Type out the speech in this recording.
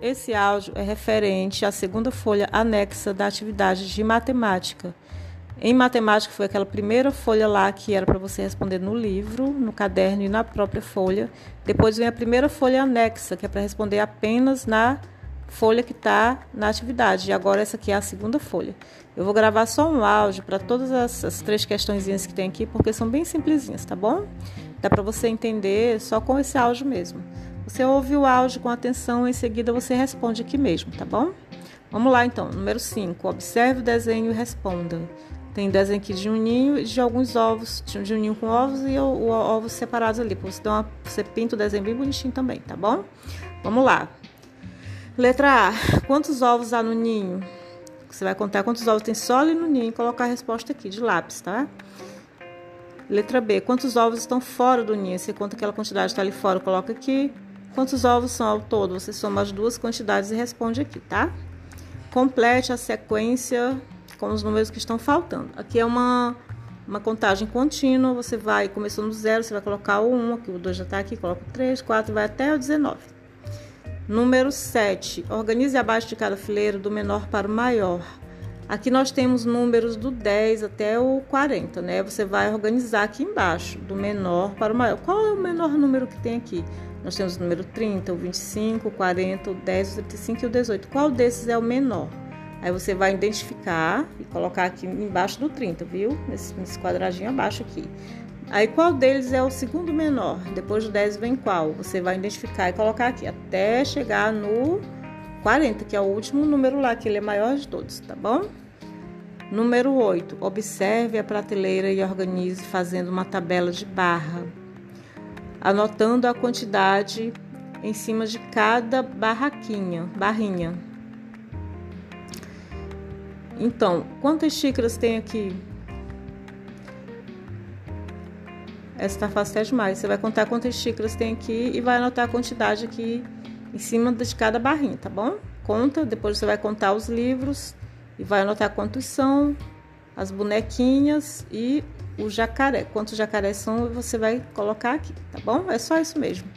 Esse áudio é referente à segunda folha anexa da atividade de matemática. Em matemática foi aquela primeira folha lá que era para você responder no livro, no caderno e na própria folha. Depois vem a primeira folha anexa, que é para responder apenas na folha que está na atividade. E agora essa aqui é a segunda folha. Eu vou gravar só um áudio para todas as, três questõezinhas que tem aqui, porque são bem simplesinhas, tá bom? Dá para você entender só com esse áudio mesmo. Você ouve o áudio com atenção, em seguida você responde aqui mesmo, tá bom? Vamos lá então. Número 5. Observe o desenho e responda. Tem desenho aqui de um ninho e de alguns ovos, de um ninho com ovos e ovos separados ali. Você, dá uma, você pinta o desenho bem bonitinho também, tá bom? Vamos lá. Letra A. Quantos ovos há no ninho? Você vai contar quantos ovos tem só ali no ninho e colocar a resposta aqui de lápis, tá? Letra B. Quantos ovos estão fora do ninho? Você conta aquela quantidade que está ali fora, coloca aqui. Quantos ovos são ao todo? Você soma as duas quantidades e responde aqui, tá? Complete a sequência com os números que estão faltando. Aqui é uma, uma contagem contínua. Você vai, começando do zero, você vai colocar o 1, aqui o 2 já está aqui, coloca o 3, 4, vai até o 19. Número 7. Organize abaixo de cada fileiro do menor para o maior. Aqui nós temos números do 10 até o 40, né? Você vai organizar aqui embaixo, do menor para o maior. Qual é o menor número que tem aqui? Nós temos o número 30, o 25, o 40, o 10, o 35 e o 18. Qual desses é o menor? Aí você vai identificar e colocar aqui embaixo do 30, viu? Nesse, nesse quadradinho abaixo aqui. Aí qual deles é o segundo menor? Depois do 10 vem qual? Você vai identificar e colocar aqui até chegar no 40, que é o último número lá, que ele é maior de todos, tá bom? Número 8. Observe a prateleira e organize fazendo uma tabela de barra anotando a quantidade em cima de cada barraquinha, barrinha. Então, quantas xícaras tem aqui? Essa está fácil até demais. Você vai contar quantas xícaras tem aqui e vai anotar a quantidade aqui em cima de cada barrinha, tá bom? Conta, depois você vai contar os livros e vai anotar quantos são, as bonequinhas e o jacaré. Quantos jacarés são, você vai colocar aqui, tá bom? É só isso mesmo.